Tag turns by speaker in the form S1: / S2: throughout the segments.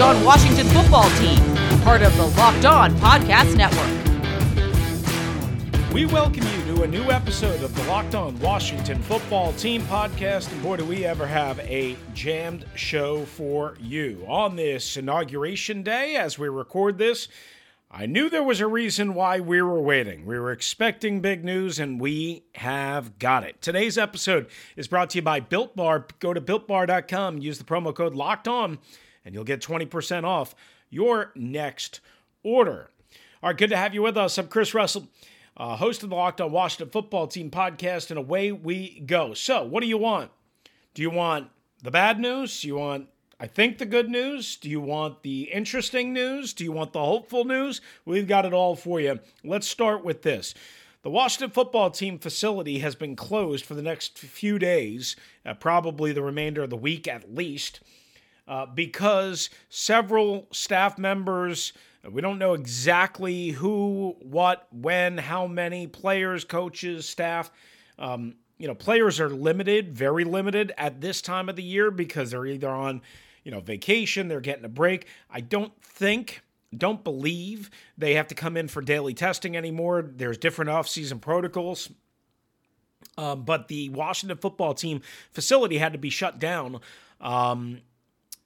S1: On Washington Football Team, part of the Locked On Podcast Network.
S2: We welcome you to a new episode of the Locked On Washington Football Team podcast. And boy, do we ever have a jammed show for you. On this inauguration day, as we record this, I knew there was a reason why we were waiting. We were expecting big news, and we have got it. Today's episode is brought to you by Built Bar. Go to builtbar.com, use the promo code Locked On, and you'll get 20% off your next order. All right, good to have you with us. I'm Chris Russell, uh, host of the Locked On Washington Football Team podcast, and away we go. So, what do you want? Do you want the bad news? Do you want I think the good news. Do you want the interesting news? Do you want the hopeful news? We've got it all for you. Let's start with this. The Washington football team facility has been closed for the next few days, uh, probably the remainder of the week at least, uh, because several staff members, we don't know exactly who, what, when, how many players, coaches, staff, um, you know, players are limited, very limited at this time of the year because they're either on you know, vacation, they're getting a break. I don't think, don't believe they have to come in for daily testing anymore. There's different off-season protocols. Um, but the Washington football team facility had to be shut down, um,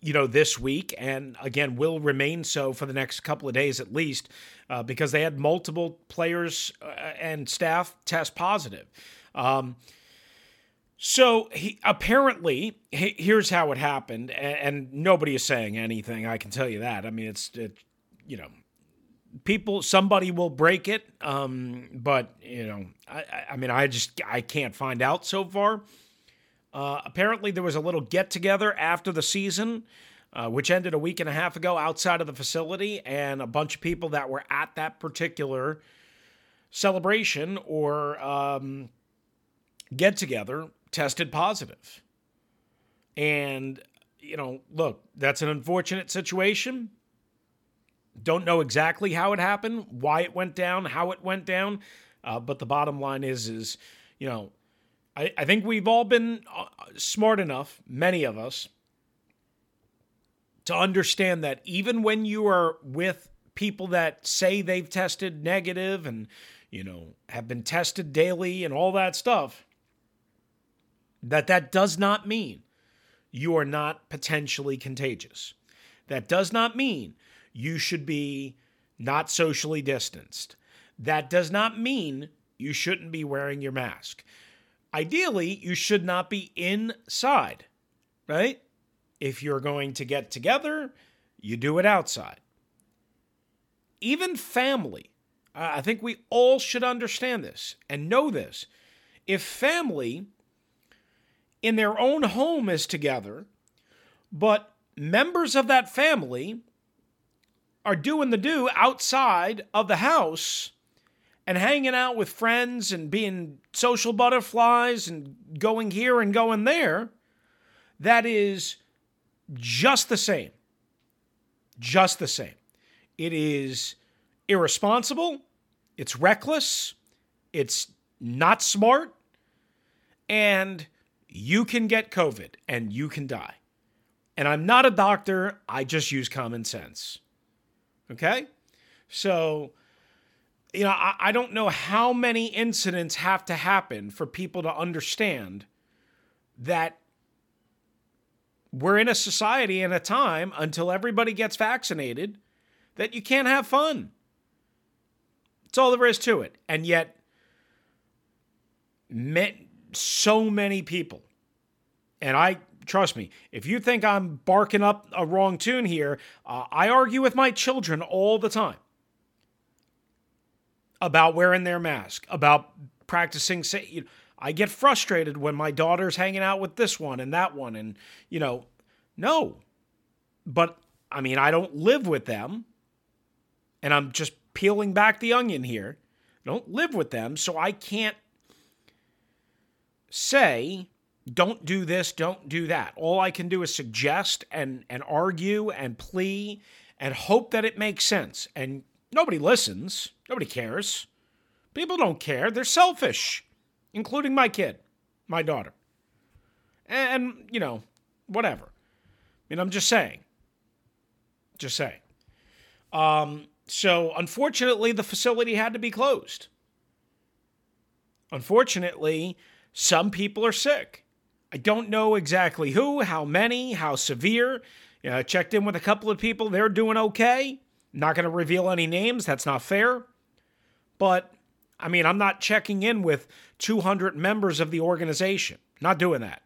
S2: you know, this week, and again will remain so for the next couple of days at least, uh, because they had multiple players uh, and staff test positive. Um, so he apparently he, here's how it happened, and, and, nobody is saying anything. I can tell you that. I mean, it's it, you know, people somebody will break it, um, but you know, I, I mean, I just I can't find out so far. Uh, apparently, there was a little get together after the season. Uh, which ended a week and a half ago outside of the facility, and a bunch of people that were at that particular celebration or um, get together tested positive. And, you know, look, that's an unfortunate situation. Don't know exactly how it happened, why it went down, how it went down. Uh, but the bottom line is, is, you know, I, I think we've all been uh, smart enough, many of us, to understand that even when you are with people that say they've tested negative and, you know, have been tested daily and all that stuff, that that does not mean you are not potentially contagious. That does not mean you should be not socially distanced. That does not mean you shouldn't be wearing your mask. Ideally, you should not be inside, right? If you're going to get together, you do it outside. Even family, I think we all should understand this and know this. If family in their own home is together, but members of that family are doing the do outside of the house and hanging out with friends and being social butterflies and going here and going there, that is just the same. Just the same. It is irresponsible, it's reckless, it's not smart, and you can get COVID and you can die. And I'm not a doctor, I just use common sense. Okay? So, you know, I, I, don't know how many incidents have to happen for people to understand that we're in a society and a time until everybody gets vaccinated that you can't have fun. That's all there is to it. And yet, met so many people. And I trust me, if you think I'm barking up a wrong tune here, uh, I argue with my children all the time about wearing their mask, about practicing. Say, you know, I get frustrated when my daughter's hanging out with this one and that one, and you know, no. But I mean, I don't live with them, and I'm just peeling back the onion here. I don't live with them, so I can't say, don't do this, don't do that. All I can do is suggest and, and argue and plea and hope that it makes sense. And nobody listens, nobody cares. People don't care, they're selfish, including my kid, my daughter. And, you know, whatever. I mean, I'm just saying. Just saying. Um, so, unfortunately, the facility had to be closed. Unfortunately, some people are sick. I don't know exactly who, how many, how severe. You know, I checked in with a couple of people. They're doing okay. Not going to reveal any names. That's not fair. But, I mean, I'm not checking in with 200 members of the organization. Not doing that.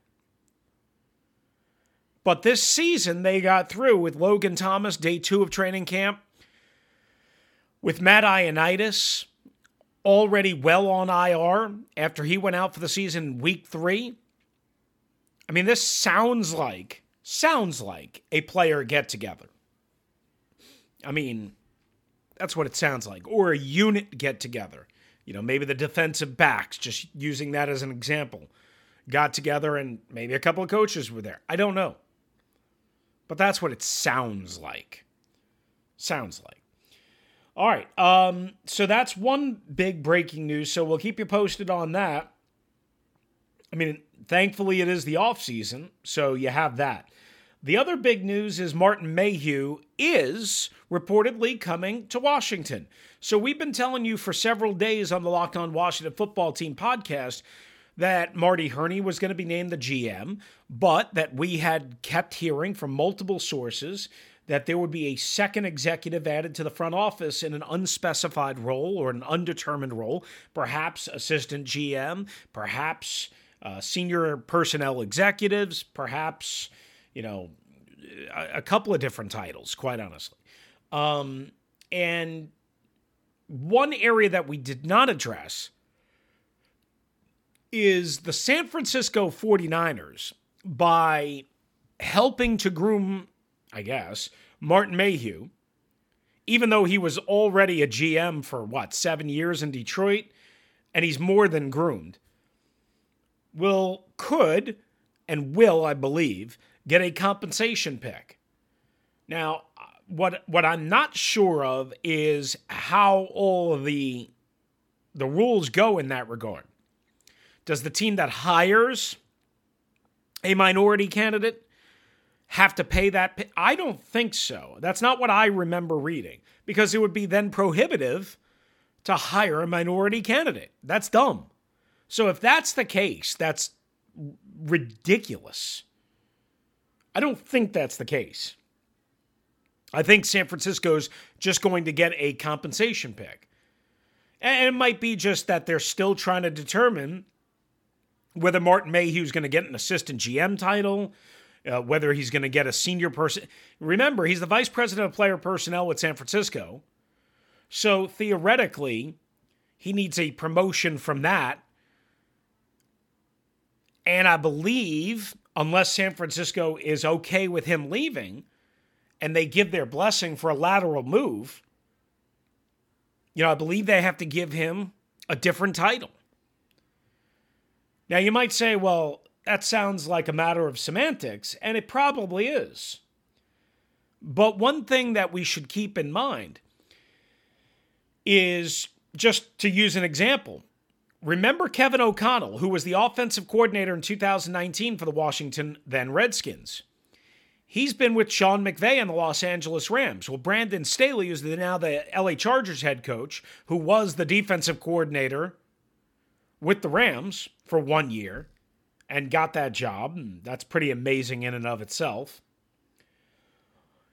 S2: But this season, they got through with Logan Thomas, day two of training camp, with Matt Ioannidis already well on IR after he went out for the season week three. I mean, this sounds like sounds like a player get together. I mean, that's what it sounds like, or a unit get together. You know, maybe the defensive backs, just using that as an example, got together and maybe a couple of coaches were there. I don't know. But that's what it sounds like. Sounds like. All right. Um, so that's one big breaking news. So we'll keep you posted on that. I mean, thankfully it is the off season, so you have that. The other big news is Martin Mayhew is reportedly coming to Washington. So we've been telling you for several days on the Locked On Washington Football Team podcast that Marty Hurney was going to be named the GM, but that we had kept hearing from multiple sources that there would be a second executive added to the front office in an unspecified role or an undetermined role, perhaps assistant GM, perhaps uh, senior personnel executives, perhaps, you know, a, a couple of different titles, quite honestly. Um, and one area that we did not address is the San Francisco 49ers by helping to groom I guess, Martin Mayhew, even though he was already a GM for what, seven years in Detroit, and he's more than groomed, will, could, and will, I believe, get a compensation pick. Now, what what I'm not sure of is how all the the rules go in that regard. Does the team that hires a minority candidate have to pay that? I don't think so. That's not what I remember reading because it would be then prohibitive to hire a minority candidate. That's dumb. So if that's the case, that's ridiculous. I don't think that's the case. I think San Francisco's just going to get a compensation pick. And it might be just that they're still trying to determine whether Martin Mayhew's going to get an assistant GM title, uh, whether he's going to get a senior person. Remember, he's the vice president of player personnel with San Francisco. So theoretically, he needs a promotion from that. And I believe, unless San Francisco is okay with him leaving and they give their blessing for a lateral move, you know, I believe they have to give him a different title. Now, you might say, well, that sounds like a matter of semantics, and it probably is. But one thing that we should keep in mind is just to use an example. Remember Kevin O'Connell, who was the offensive coordinator in 2019 for the Washington then Redskins. He's been with Sean McVay and the Los Angeles Rams. Well, Brandon Staley is now the LA Chargers head coach, who was the defensive coordinator with the Rams for one year and got that job. That's pretty amazing in and of itself.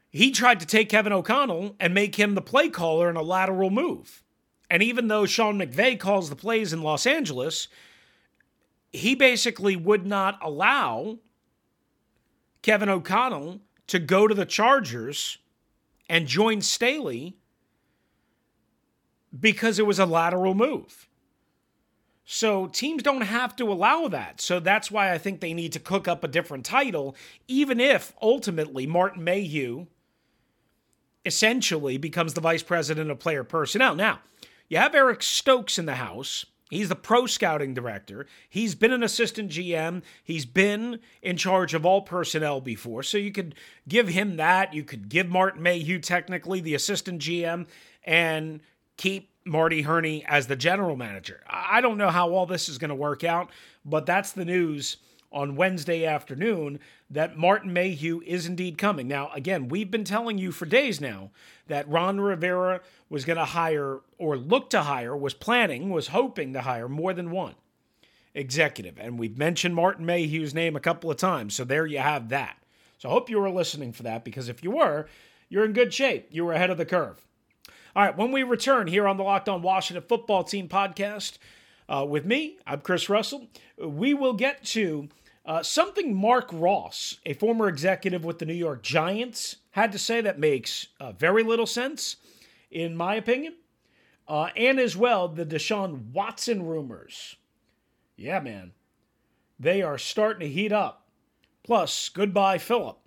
S2: He tried to take Kevin O'Connell and make him the play caller in a lateral move. And even though Sean McVay calls the plays in Los Angeles, he basically would not allow Kevin O'Connell to go to the Chargers and join Staley because it was a lateral move. So teams don't have to allow that. So that's why I think they need to cook up a different title, even if ultimately Martin Mayhew essentially becomes the vice president of player personnel. Now, you have Eric Stokes in the house. He's the pro scouting director. He's been an assistant GM. He's been in charge of all personnel before. So you could give him that. You could give Martin Mayhew technically the assistant GM and keep Marty Hurney as the general manager. I don't know how all this is going to work out, but that's the news on Wednesday afternoon that Martin Mayhew is indeed coming. Now, again, we've been telling you for days now that Ron Rivera was going to hire or look to hire, was planning, was hoping to hire more than one executive. And we've mentioned Martin Mayhew's name a couple of times. So there you have that. So I hope you were listening for that because if you were, you're in good shape. You were ahead of the curve. All right, when we return here on the Locked On Washington Football Team podcast uh, with me, I'm Chris Russell, we will get to uh, something Marc Ross, a former executive with the New York Giants, had to say that makes uh, very little sense, in my opinion. Uh, and as well, the Deshaun Watson rumors. Yeah, man. They are starting to heat up. Plus, goodbye, Philip.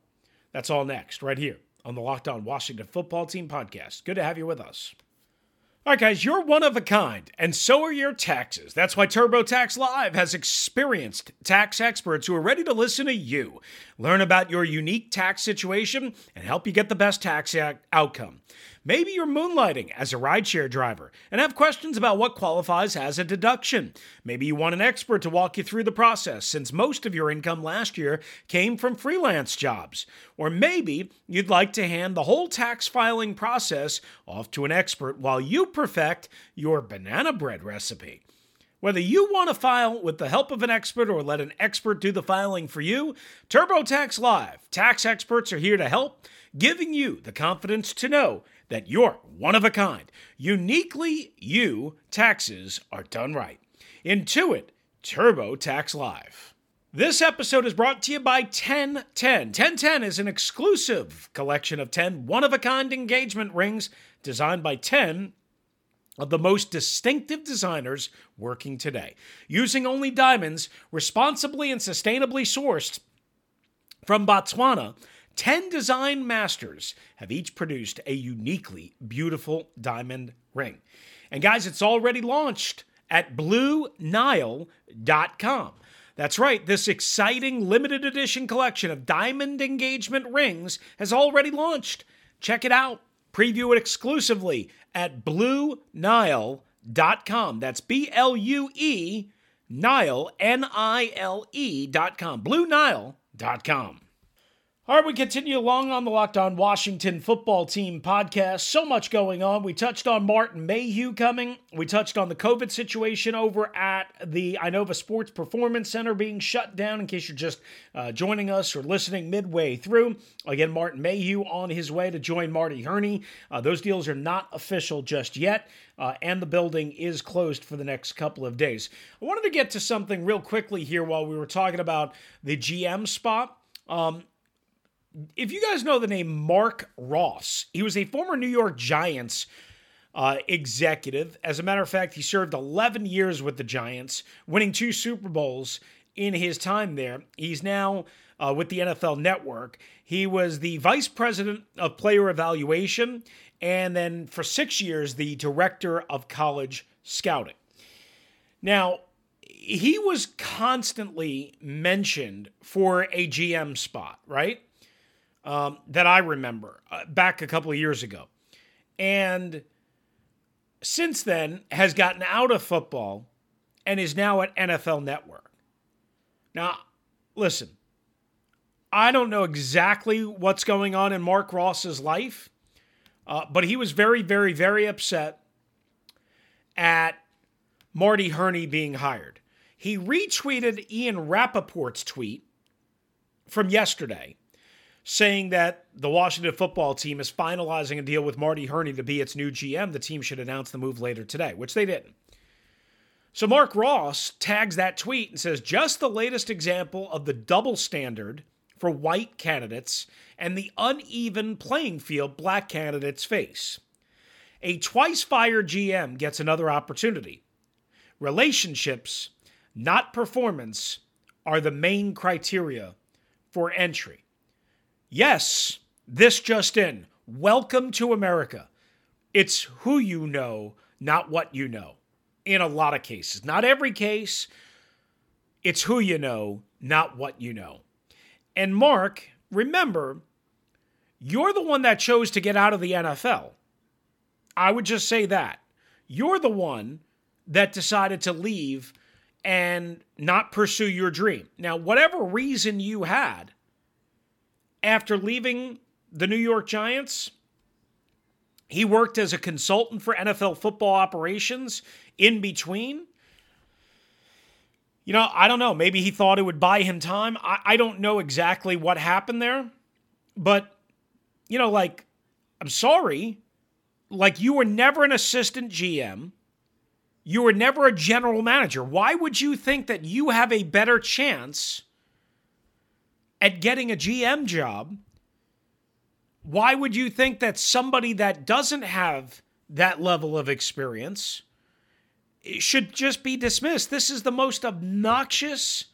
S2: That's all next, right here on the Locked On Washington Football Team podcast. Good to have you with us. All right, guys, you're one of a kind, and so are your taxes. That's why TurboTax Live has experienced tax experts who are ready to listen to you, learn about your unique tax situation, and help you get the best tax outcome. Maybe you're moonlighting as a rideshare driver and have questions about what qualifies as a deduction. Maybe you want an expert to walk you through the process since most of your income last year came from freelance jobs. Or maybe you'd like to hand the whole tax filing process off to an expert while you perfect your banana bread recipe. Whether you want to file with the help of an expert or let an expert do the filing for you, TurboTax Live tax experts are here to help, giving you the confidence to know that you're one of a kind. Uniquely you taxes are done right. Intuit TurboTax Live. This episode is brought to you by 1010. 1010 is an exclusive collection of 10 one of a kind engagement rings designed by 10 of the most distinctive designers working today. Using only diamonds responsibly and sustainably sourced from Botswana, 10 design masters have each produced a uniquely beautiful diamond ring. And guys, it's already launched at BlueNile.com. That's right, this exciting limited edition collection of diamond engagement rings has already launched. Check it out. Preview it exclusively at BlueNile.com. That's B L U E Nile, N I L E.com. BlueNile.com. All right, we continue along on the Locked On Washington Football Team podcast. So much going on. We touched on Martin Mayhew coming. We touched on the COVID situation over at the Inova Sports Performance Center being shut down. In case you're just uh, joining us or listening midway through, again, Martin Mayhew on his way to join Marty Hurney. Uh, those deals are not official just yet. Uh, and the building is closed for the next couple of days. I wanted to get to something real quickly here while we were talking about the GM spot. Um, if you guys know the name Marc Ross, he was a former New York Giants uh, executive. As a matter of fact, he served 11 years with the Giants, winning two Super Bowls in his time there. He's now uh, with the NFL Network. He was the vice president of player evaluation and then for six years, the director of college scouting. Now, he was constantly mentioned for a GM spot, right? Um, that I remember uh, back a couple of years ago. And since then has gotten out of football and is now at NFL Network. Now, listen, I don't know exactly what's going on in Marc Ross's life, uh, but he was very, very, very upset at Marty Hurney being hired. He retweeted Ian Rapoport's tweet from yesterday saying that the Washington football team is finalizing a deal with Marty Hurney to be its new GM. The team should announce the move later today, which they didn't. So Marc Ross tags that tweet and says, just the latest example of the double standard for white candidates and the uneven playing field black candidates face. A twice fired GM gets another opportunity. Relationships, not performance, are the main criteria for entry. Yes, this just in. Welcome to America. It's who you know, not what you know, in a lot of cases. Not every case. It's who you know, not what you know. And Marc, remember, you're the one that chose to get out of the NFL. I would just say that. You're the one that decided to leave and not pursue your dream. Now, whatever reason you had after leaving the New York Giants, he worked as a consultant for NFL football operations in between. You know, I don't know. Maybe he thought it would buy him time. I, I don't know exactly what happened there. But, you know, like, I'm sorry. Like, you were never an assistant GM. You were never a general manager. Why would you think that you have a better chance at getting a GM job? Why would you think that somebody that doesn't have that level of experience should just be dismissed? This is the most obnoxious,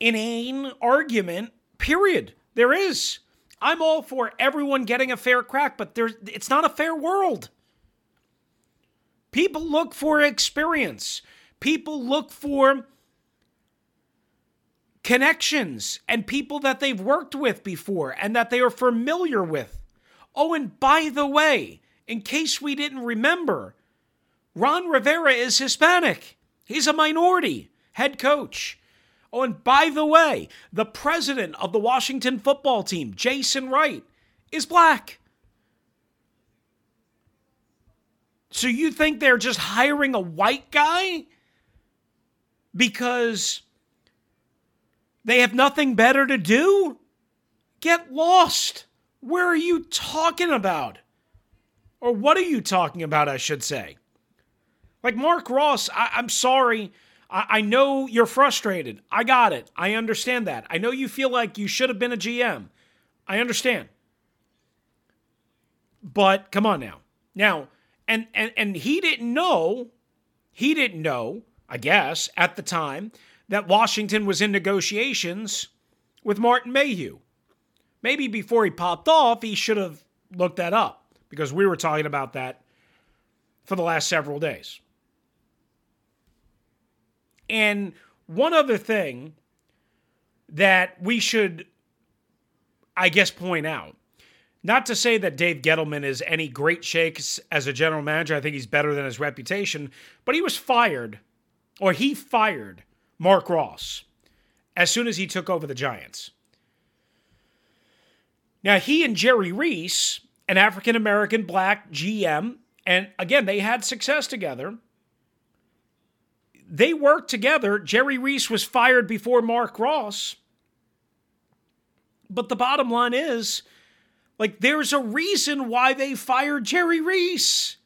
S2: inane argument, period. There is. I'm all for everyone getting a fair crack, but there's, it's not a fair world. People look for experience. People look for connections and people that they've worked with before and that they are familiar with. Oh, and by the way, in case we didn't remember, Ron Rivera is Hispanic. He's a minority head coach. Oh, and by the way, the president of the Washington football team, Jason Wright, is black. So you think they're just hiring a white guy because they have nothing better to do? Get lost. Where are you talking about? Or what are you talking about, I should say? Like Marc Ross, I, am sorry. I, I know you're frustrated. I got it. I understand that. I know you feel like you should have been a GM. I understand. But come on now. Now, and and and he didn't know he didn't know i guess at the time that washington was in negotiations with martin mayhew maybe before he popped off he should have looked that up because we were talking about that for the last several days and one other thing that we should i guess point out not to say that Dave Gettleman is any great shakes as a general manager. I think he's better than his reputation, but he was fired, or he fired Marc Ross as soon as he took over the Giants. Now, he and Jerry Reese, an African American black GM, and again, they had success together. They worked together. Jerry Reese was fired before Marc Ross. But the bottom line is, like, there's a reason why they fired Jerry Reese.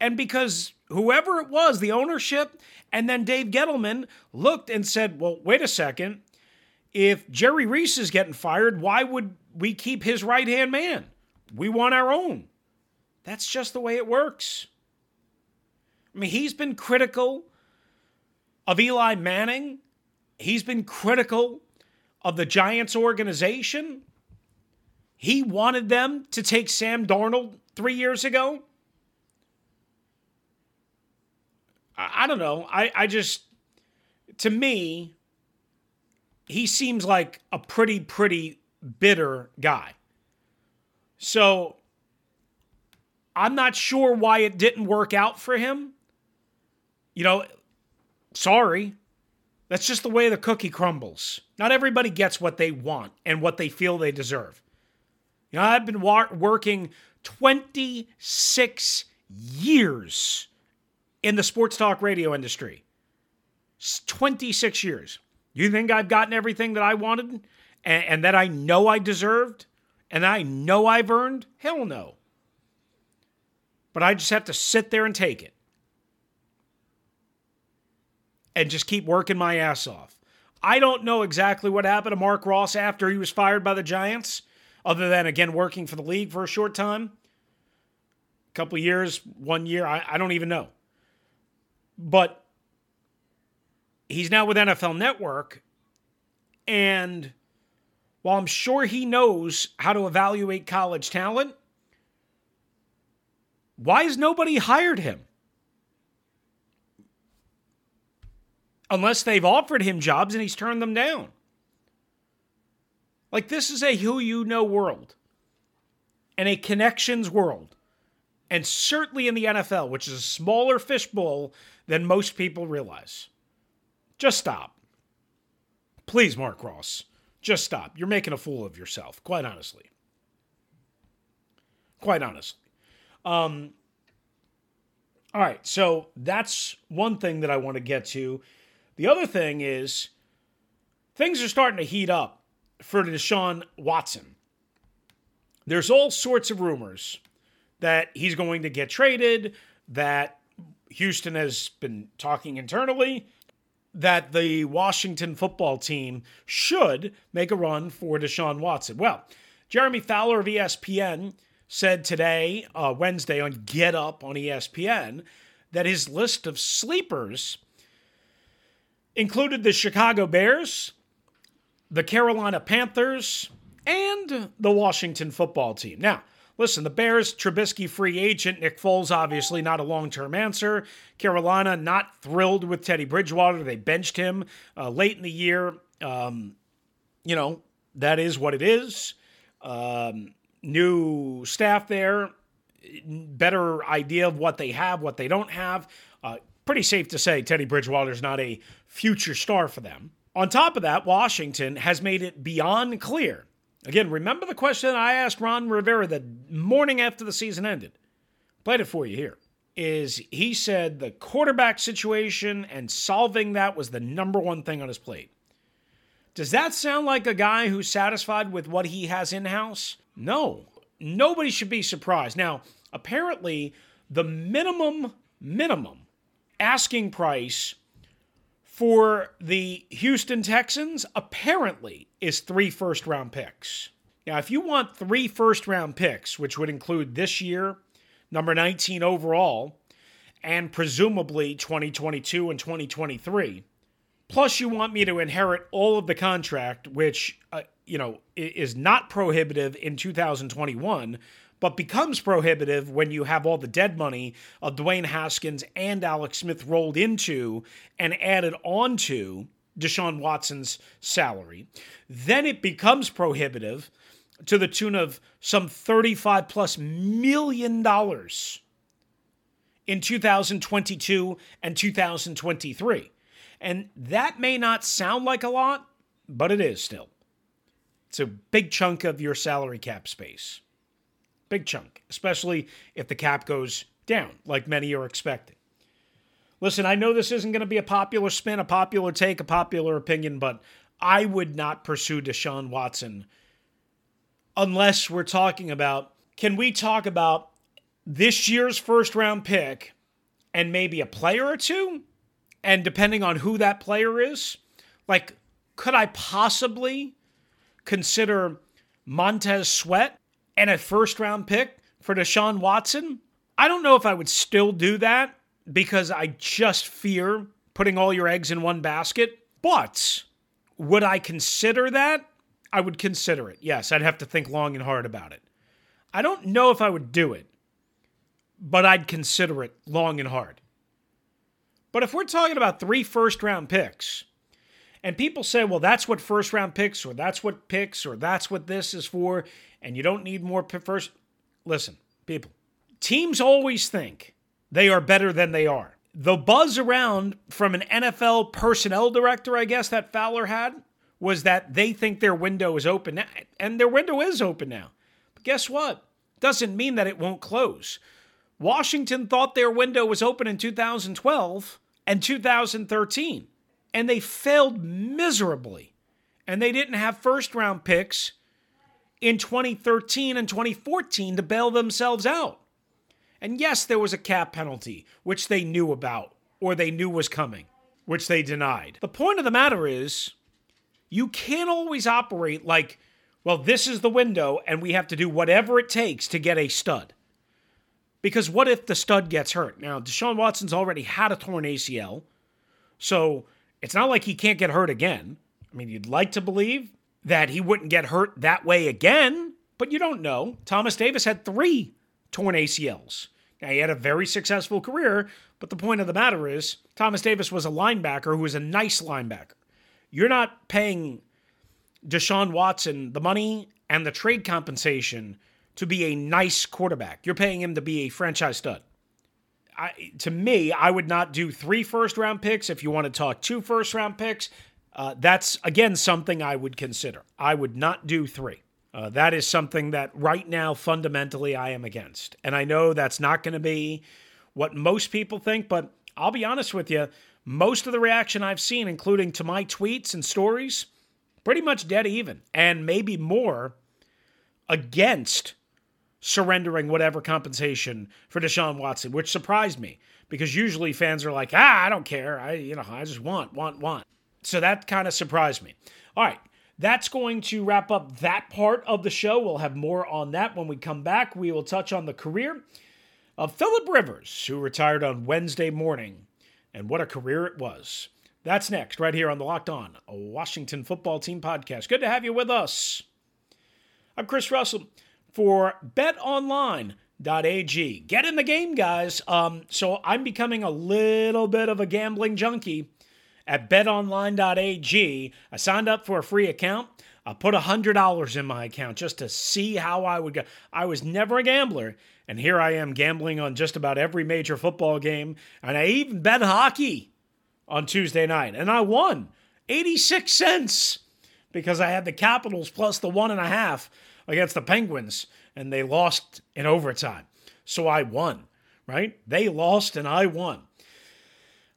S2: And because whoever it was, the ownership, and then Dave Gettleman looked and said, well, wait a second. If Jerry Reese is getting fired, why would we keep his right hand man? We want our own. That's just the way it works. I mean, he's been critical of Eli Manning, he's been critical of the Giants organization. He wanted them to take Sam Darnold three years ago. I, I don't know. I, I just, to me, he seems like a pretty, pretty bitter guy. So I'm not sure why it didn't work out for him. You know, sorry. That's just the way the cookie crumbles. Not everybody gets what they want and what they feel they deserve. You know, I've been wa- working 26 years in the sports talk radio industry. 26 years. You think I've gotten everything that I wanted and, and that I know I deserved and I know I've earned? Hell no. But I just have to sit there and take it and just keep working my ass off. I don't know exactly what happened to Marc Ross after he was fired by the Giants other than again working for the league for a short time, a couple years, one year, I, I don't even know. But he's now with NFL Network, and while I'm sure he knows how to evaluate college talent, why has nobody hired him? Unless they've offered him jobs and he's turned them down. Like, this is a who you know world and a connections world. And certainly in the NFL, which is a smaller fishbowl than most people realize. Just stop. Please, Marc Ross, just stop. You're making a fool of yourself, quite honestly. Quite honestly. Um, all right, so that's one thing that I want to get to. The other thing is things are starting to heat up for Deshaun Watson. There's all sorts of rumors that he's going to get traded, that Houston has been talking internally, that the Washington football team should make a run for Deshaun Watson. Well, Jeremy Fowler of ESPN said today, uh, Wednesday, on Get Up on ESPN, that his list of sleepers included the Chicago Bears, the Carolina Panthers, and the Washington football team. Now, listen, the Bears, Trubisky free agent, Nick Foles, obviously not a long term answer. Carolina, not thrilled with Teddy Bridgewater. They benched him uh, late in the year. Um, you know, that is what it is. Um, new staff there, better idea of what they have, what they don't have. Uh, pretty safe to say Teddy Bridgewater is not a future star for them. On top of that, Washington has made it beyond clear. Again, remember the question I asked Ron Rivera the morning after the season ended? Played it for you here. Is he said the quarterback situation and solving that was the number one thing on his plate. Does that sound like a guy who's satisfied with what he has in house? No. Nobody should be surprised. Now, apparently, the minimum, minimum asking price for the Houston Texans apparently is three first round picks. Now, if you want three first round picks, which would include this year, number 19 overall, and presumably 2022 and 2023, plus you want me to inherit all of the contract, which, uh, you know, is not prohibitive in 2021 but becomes prohibitive when you have all the dead money of Dwayne Haskins and Alex Smith rolled into and added onto Deshaun Watson's salary. Then it becomes prohibitive to the tune of some 35 plus million dollars in 2022 and 2023. And that may not sound like a lot, but it is still. It's a big chunk of your salary cap space. Big chunk, especially if the cap goes down, like many are expecting. Listen, I know this isn't going to be a popular spin, a popular take, a popular opinion, but I would not pursue Deshaun Watson unless we're talking about can we talk about this year's first round pick and maybe a player or two? And depending on who that player is, like, could I possibly consider Montez Sweat and a first round pick for Deshaun Watson, I don't know if I would still do that because I just fear putting all your eggs in one basket. But would I consider that? I would consider it. Yes, I'd have to think long and hard about it. I don't know if I would do it, but I'd consider it long and hard. But if we're talking about three first round picks, and people say, well, that's what first round picks, or that's what picks, or that's what this is for, and you don't need more first. Listen, people, teams always think they are better than they are. The buzz around from an NFL personnel director, I guess, that Fowler had was that they think their window is open now, and their window is open now. But guess what? Doesn't mean that it won't close. Washington thought their window was open in 2012 and 2013, and they failed miserably. And they didn't have first round picks in 2013 and 2014 to bail themselves out. And yes, there was a cap penalty, which they knew about or they knew was coming, which they denied. The point of the matter is, you can't always operate like, well, this is the window and we have to do whatever it takes to get a stud. Because what if the stud gets hurt? Now, Deshaun Watson's already had a torn ACL, so it's not like he can't get hurt again. I mean, you'd like to believe that he wouldn't get hurt that way again, but you don't know. Thomas Davis had three torn ACLs. Now, he had a very successful career, but the point of the matter is, Thomas Davis was a linebacker who was a nice linebacker. You're not paying Deshaun Watson the money and the trade compensation to be a nice quarterback. You're paying him to be a franchise stud. I, to me, I would not do three first round picks. If you want to talk two first round picks, uh, that's again something I would consider. I would not do three. Uh, that is something that right now, fundamentally, I am against. And I know that's not going to be what most people think, but I'll be honest with you. Most of the reaction I've seen, including to my tweets and stories, pretty much dead even, and maybe more against surrendering whatever compensation for Deshaun Watson, which surprised me because usually fans are like, ah, I don't care. I, you know, I just want, want, want. So that kind of surprised me. All right. That's going to wrap up that part of the show. We'll have more on that when we come back. We will touch on the career of Philip Rivers, who retired on Wednesday morning, and what a career it was. That's next, right here on the Locked On Washington Football Team podcast. Good to have you with us. I'm Chris Russell for betonline.ag. Get in the game, guys. Um, so I'm becoming a little bit of a gambling junkie at betonline.ag. I signed up for a free account. I put $100 in my account just to see how I would go. I was never a gambler, and here I am gambling on just about every major football game. And I even bet hockey on Tuesday night, and I won 86 cents because I had the Capitals plus the one and a half against the Penguins, and they lost in overtime. So I won, right? They lost and I won.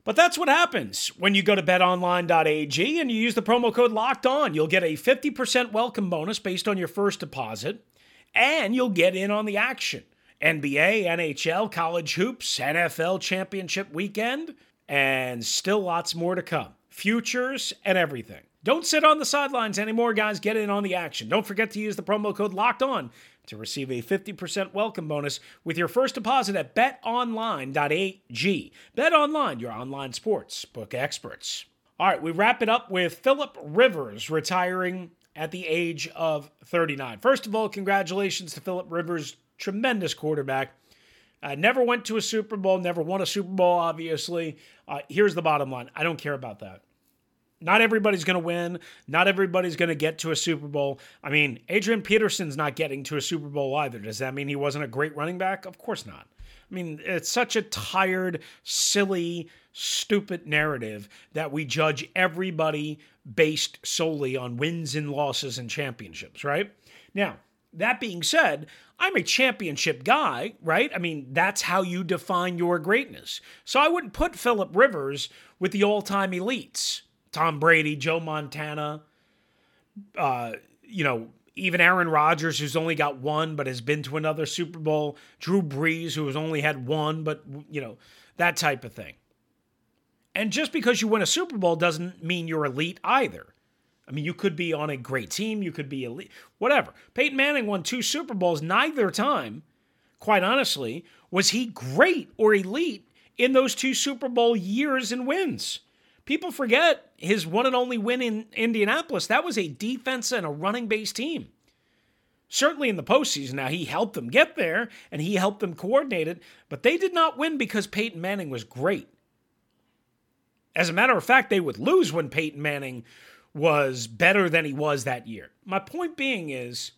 S2: But that's what happens when you go to betonline.ag and you use the promo code locked on. You'll get a 50% welcome bonus based on your first deposit, and you'll get in on the action. NBA, NHL, college hoops, NFL championship weekend, and still lots more to come. Futures and everything. Don't sit on the sidelines anymore, guys. Get in on the action. Don't forget to use the promo code locked on to receive a 50% welcome bonus with your first deposit at betonline.ag. BetOnline, your online sports book experts. All right, we wrap it up with Philip Rivers retiring at the age of 39. First of all, congratulations to Philip Rivers, tremendous quarterback. Uh, never went to a Super Bowl, never won a Super Bowl, obviously. Uh, here's the bottom line I don't care about that. Not everybody's going to win. Not everybody's going to get to a Super Bowl. I mean, Adrian Peterson's not getting to a Super Bowl either. Does that mean he wasn't a great running back? Of course not. I mean, it's such a tired, silly, stupid narrative that we judge everybody based solely on wins and losses and championships, right? Now, that being said, I'm a championship guy, right? I mean, that's how you define your greatness. So I wouldn't put Philip Rivers with the all time elites. Tom Brady, Joe Montana, uh, you know, even Aaron Rodgers, who's only got one but has been to another Super Bowl, Drew Brees, who has only had one, but, you know, that type of thing. And just because you win a Super Bowl doesn't mean you're elite either. I mean, you could be on a great team, you could be elite, whatever. Peyton Manning won two Super Bowls, neither time, quite honestly, was he great or elite in those two Super Bowl years and wins. People forget his one and only win in Indianapolis. That was a defense and a running base team. Certainly in the postseason. Now, he helped them get there and he helped them coordinate it, but they did not win because Peyton Manning was great. As a matter of fact, they would lose when Peyton Manning was better than he was that year. My point being is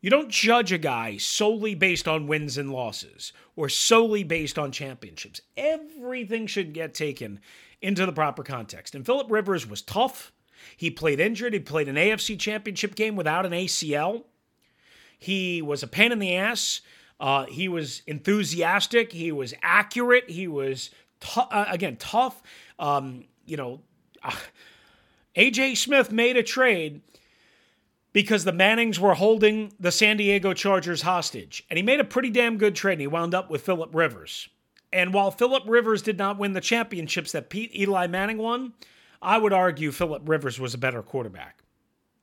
S2: you don't judge a guy solely based on wins and losses or solely based on championships. Everything should get taken into the proper context. And Philip Rivers was tough. He played injured. He played an AFC championship game without an ACL. He was a pain in the ass. Uh, he was enthusiastic. He was accurate. He was, t- uh, again, tough. Um, you know, uh, AJ Smith made a trade because the Mannings were holding the San Diego Chargers hostage. And he made a pretty damn good trade. And he wound up with Philip Rivers. And while Philip Rivers did not win the championships that Pete Eli Manning won, I would argue Philip Rivers was a better quarterback.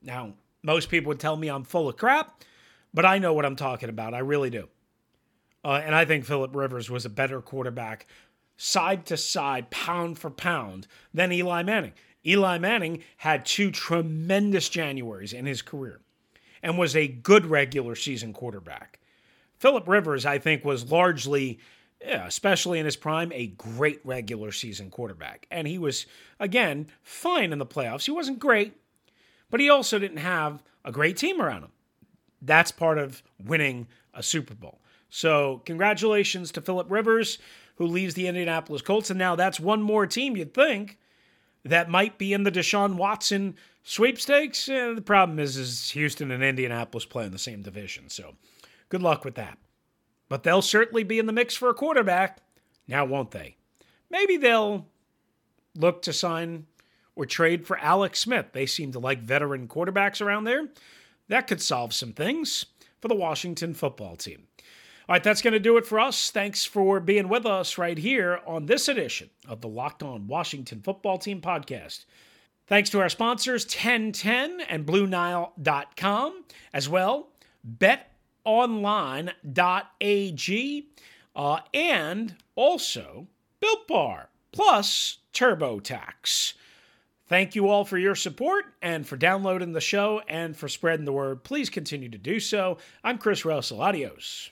S2: Now, most people would tell me I'm full of crap, but I know what I'm talking about. I really do. Uh, and I think Philip Rivers was a better quarterback, side to side, pound for pound, than Eli Manning. Eli Manning had two tremendous Januaries in his career and was a good regular season quarterback. Philip Rivers, I think, was largely yeah, especially in his prime, a great regular season quarterback. And he was, again, fine in the playoffs. He wasn't great, but he also didn't have a great team around him. That's part of winning a Super Bowl. So, congratulations to Philip Rivers, who leaves the Indianapolis Colts. And now that's one more team you'd think that might be in the Deshaun Watson sweepstakes. Eh, the problem is, is Houston and Indianapolis play in the same division. So, good luck with that. But they'll certainly be in the mix for a quarterback. Now, won't they? Maybe they'll look to sign or trade for Alex Smith. They seem to like veteran quarterbacks around there. That could solve some things for the Washington football team. All right, that's going to do it for us. Thanks for being with us right here on this edition of the Locked On Washington Football Team podcast. Thanks to our sponsors, 1010 and BlueNile.com, as well, betonline.ag, uh, and also Built Bar, plus TurboTax. Thank you all for your support and for downloading the show and for spreading the word. Please continue to do so. I'm Chris Russell. Adios.